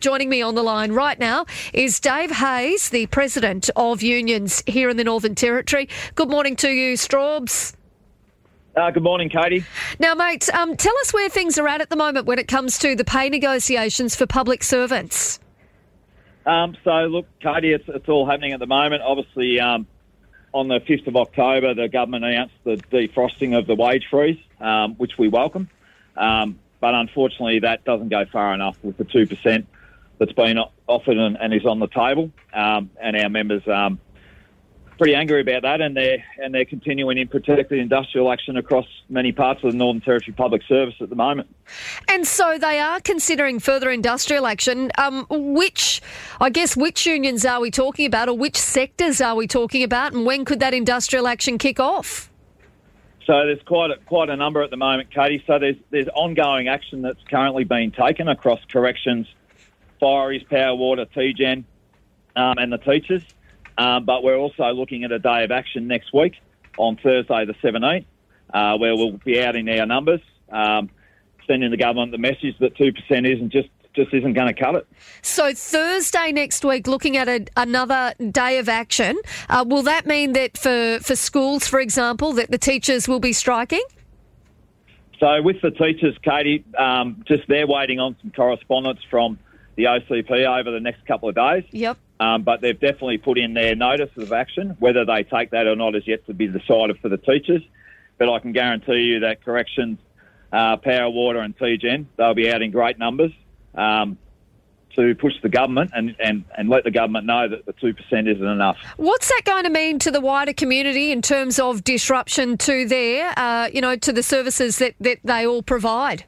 Joining me on the line right now is Dave Hayes, the president of unions here in the Northern Territory. Good morning to you, Straubs. Uh, good morning, Katie. Now, mate, um, tell us where things are at at the moment when it comes to the pay negotiations for public servants. Um, so, look, Katie, it's, it's all happening at the moment. Obviously, um, on the 5th of October, the government announced the defrosting of the wage freeze, um, which we welcome. Um, but unfortunately, that doesn't go far enough with the 2% that's been offered and, and is on the table. Um, and our members um, pretty angry about that, and they're and they're continuing in protected industrial action across many parts of the Northern Territory Public Service at the moment. And so they are considering further industrial action. Um, which, I guess, which unions are we talking about, or which sectors are we talking about, and when could that industrial action kick off? So there's quite a, quite a number at the moment, Katie. So there's there's ongoing action that's currently being taken across corrections, fireys, power, water, TGen, um, and the teachers. Um, but we're also looking at a day of action next week on Thursday the 17th, uh, where we'll be out in our numbers, um, sending the government the message that 2% isn't just just isn't going to cut it. So Thursday next week, looking at a, another day of action, uh, will that mean that for, for schools, for example, that the teachers will be striking? So with the teachers, Katie, um, just they're waiting on some correspondence from the OCPE over the next couple of days. Yep. Um, but they've definitely put in their notice of action. Whether they take that or not is yet to be decided for the teachers. But I can guarantee you that corrections, uh, power, water, and TGen, they'll be out in great numbers um, to push the government and, and, and let the government know that the 2% isn't enough. What's that going to mean to the wider community in terms of disruption to their, uh, you know, to the services that, that they all provide?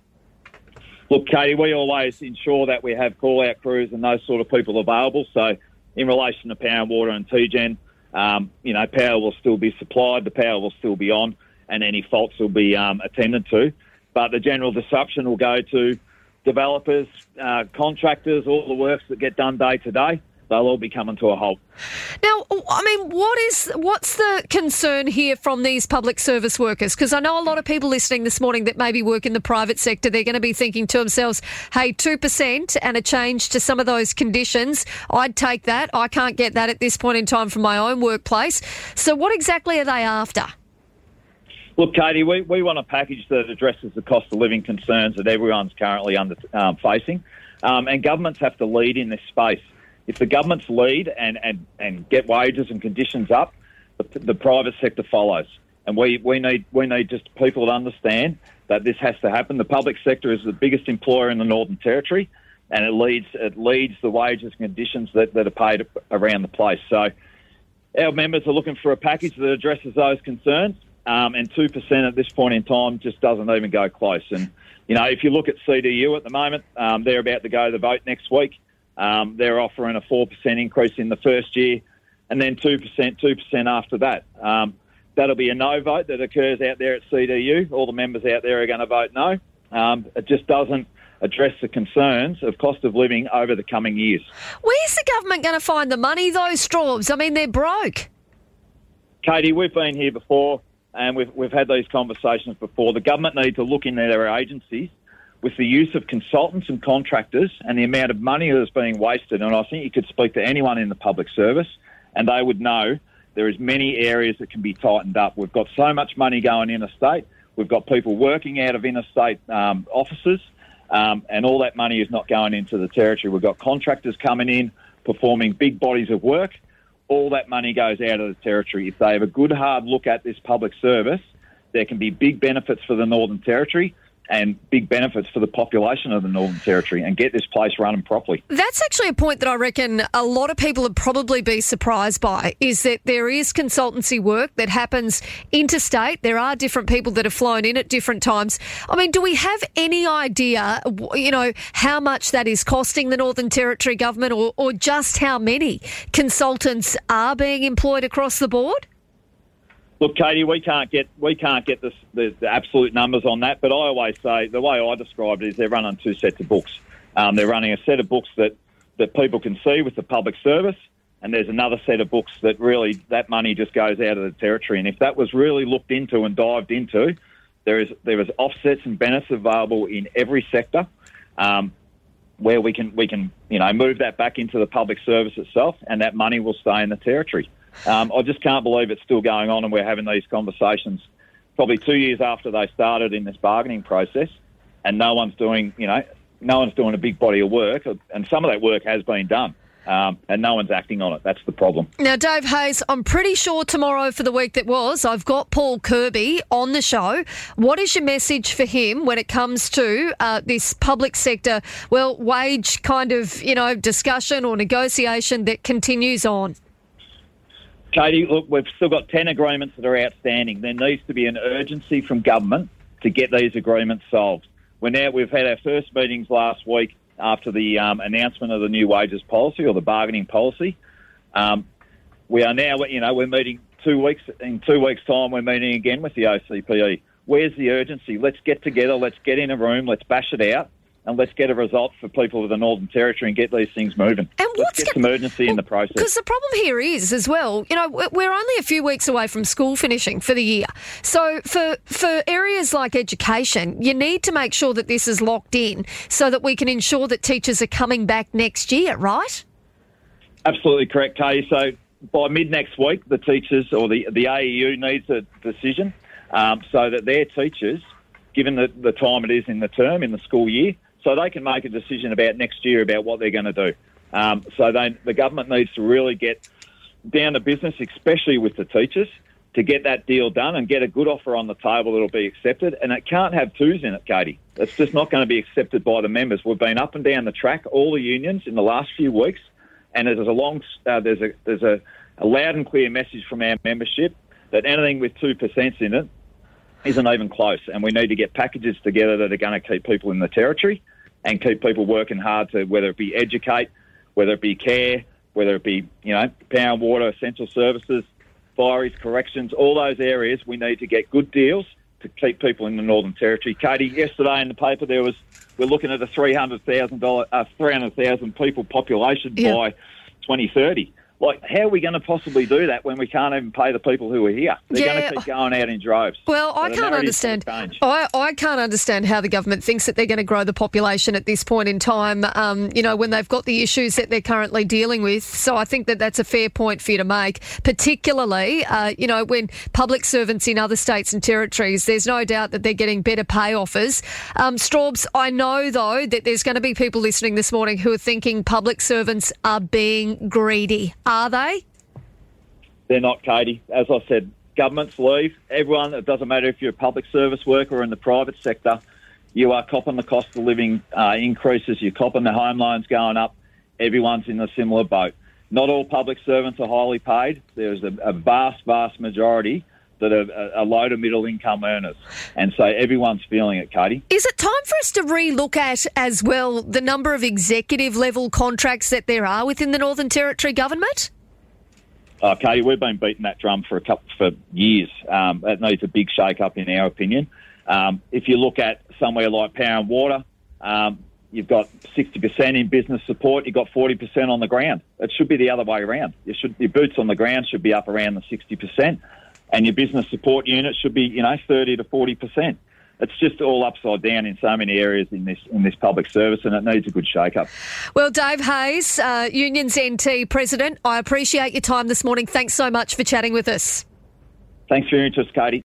Look, Katie, we always ensure that we have call out crews and those sort of people available. So in relation to power, and water, and TGen, um, you know, power will still be supplied, the power will still be on, and any faults will be um, attended to. But the general disruption will go to developers, uh, contractors, all the works that get done day to day they'll all be coming to a halt. Now, I mean, what is what's the concern here from these public service workers? Because I know a lot of people listening this morning that maybe work in the private sector, they're going to be thinking to themselves, "Hey, two percent and a change to some of those conditions, I'd take that. I can't get that at this point in time from my own workplace." So, what exactly are they after? Look, Katie, we, we want a package that addresses the cost of living concerns that everyone's currently under um, facing, um, and governments have to lead in this space if the governments lead and, and, and get wages and conditions up, the, the private sector follows. And we, we need we need just people to understand that this has to happen. The public sector is the biggest employer in the Northern Territory, and it leads it leads the wages and conditions that, that are paid around the place. So our members are looking for a package that addresses those concerns, um, and two percent at this point in time just doesn't even go close. And you know, if you look at CDU at the moment, um, they're about to go to the vote next week. Um, they're offering a 4% increase in the first year and then 2%, 2% after that. Um, that'll be a no vote that occurs out there at CDU. All the members out there are going to vote no. Um, it just doesn't address the concerns of cost of living over the coming years. Where's the government going to find the money, though, Straubs? I mean, they're broke. Katie, we've been here before and we've, we've had these conversations before. The government need to look in their agencies with the use of consultants and contractors and the amount of money that is being wasted. And I think you could speak to anyone in the public service and they would know there is many areas that can be tightened up. We've got so much money going interstate. We've got people working out of interstate um, offices, um, and all that money is not going into the territory. We've got contractors coming in, performing big bodies of work. All that money goes out of the territory. If they have a good hard look at this public service, there can be big benefits for the Northern Territory and big benefits for the population of the Northern Territory and get this place running properly. That's actually a point that I reckon a lot of people would probably be surprised by is that there is consultancy work that happens interstate. There are different people that have flown in at different times. I mean, do we have any idea, you know, how much that is costing the Northern Territory government or, or just how many consultants are being employed across the board? Look, Katie, we can't get we can't get the, the, absolute numbers on that, but I always say the way I describe it is they're running two sets of books. Um, they're running a set of books that, that people can see with the public service, and there's another set of books that really that money just goes out of the territory. And if that was really looked into and dived into, there is there is offsets and benefits available in every sector. Um, where we can we can you know move that back into the public service itself, and that money will stay in the territory. Um, I just can't believe it's still going on, and we're having these conversations probably two years after they started in this bargaining process, and no one's doing you know no one's doing a big body of work, and some of that work has been done. Um, and no one's acting on it. That's the problem. Now, Dave Hayes, I'm pretty sure tomorrow for the week that was, I've got Paul Kirby on the show. What is your message for him when it comes to uh, this public sector, well, wage kind of, you know, discussion or negotiation that continues on? Katie, look, we've still got 10 agreements that are outstanding. There needs to be an urgency from government to get these agreements solved. We're now, we've had our first meetings last week after the um, announcement of the new wages policy or the bargaining policy. Um, we are now, you know, we're meeting two weeks, in two weeks' time, we're meeting again with the OCPE. Where's the urgency? Let's get together, let's get in a room, let's bash it out and let's get a result for people of the Northern Territory and get these things moving. And let's get some urgency well, in the process. Because the problem here is, as well, you know, we're only a few weeks away from school finishing for the year. So for for areas like education, you need to make sure that this is locked in so that we can ensure that teachers are coming back next year, right? Absolutely correct, Kay. So by mid next week, the teachers or the the AEU needs a decision um, so that their teachers, given the, the time it is in the term in the school year, so they can make a decision about next year about what they're going to do. Um, so they, the government needs to really get down to business, especially with the teachers, to get that deal done and get a good offer on the table that'll be accepted. And it can't have twos in it, Katie. It's just not going to be accepted by the members. We've been up and down the track, all the unions, in the last few weeks, and there's a long, uh, there's a there's a, a loud and clear message from our membership that anything with two percent in it isn't even close. And we need to get packages together that are going to keep people in the territory and keep people working hard to whether it be educate, whether it be care, whether it be you know power water, essential services, fireys, corrections, all those areas. We need to get good deals to keep people in the Northern Territory. Katie, yesterday in the paper there was we're looking at a three hundred thousand dollar, uh, three hundred thousand people population yeah. by twenty thirty. Like, how are we going to possibly do that when we can't even pay the people who are here? They're yeah. going to keep going out in droves. Well, I can't understand. I, I can't understand how the government thinks that they're going to grow the population at this point in time. Um, you know, when they've got the issues that they're currently dealing with. So I think that that's a fair point for you to make. Particularly, uh, you know, when public servants in other states and territories, there's no doubt that they're getting better pay offers. Um, Straubs, I know though that there's going to be people listening this morning who are thinking public servants are being greedy are they? They're not, Katie. As I said, governments leave. Everyone, it doesn't matter if you're a public service worker or in the private sector, you are copping the cost of living uh, increases, you're copping the home loans going up. Everyone's in a similar boat. Not all public servants are highly paid. There's a, a vast, vast majority that are, are low to middle income earners. And so everyone's feeling it, Katie. Is it time for us to relook at as well the number of executive level contracts that there are within the Northern Territory government? Uh, Katie, we've been beating that drum for a couple for years. Um, it needs a big shake up, in our opinion. Um, if you look at somewhere like Power and Water, um, you've got 60% in business support, you've got 40% on the ground. It should be the other way around. You should, your boots on the ground should be up around the 60% and your business support unit should be, you know, 30 to 40%. It's just all upside down in so many areas in this in this public service, and it needs a good shake-up. Well, Dave Hayes, uh, Unions NT President, I appreciate your time this morning. Thanks so much for chatting with us. Thanks for your interest, Katie.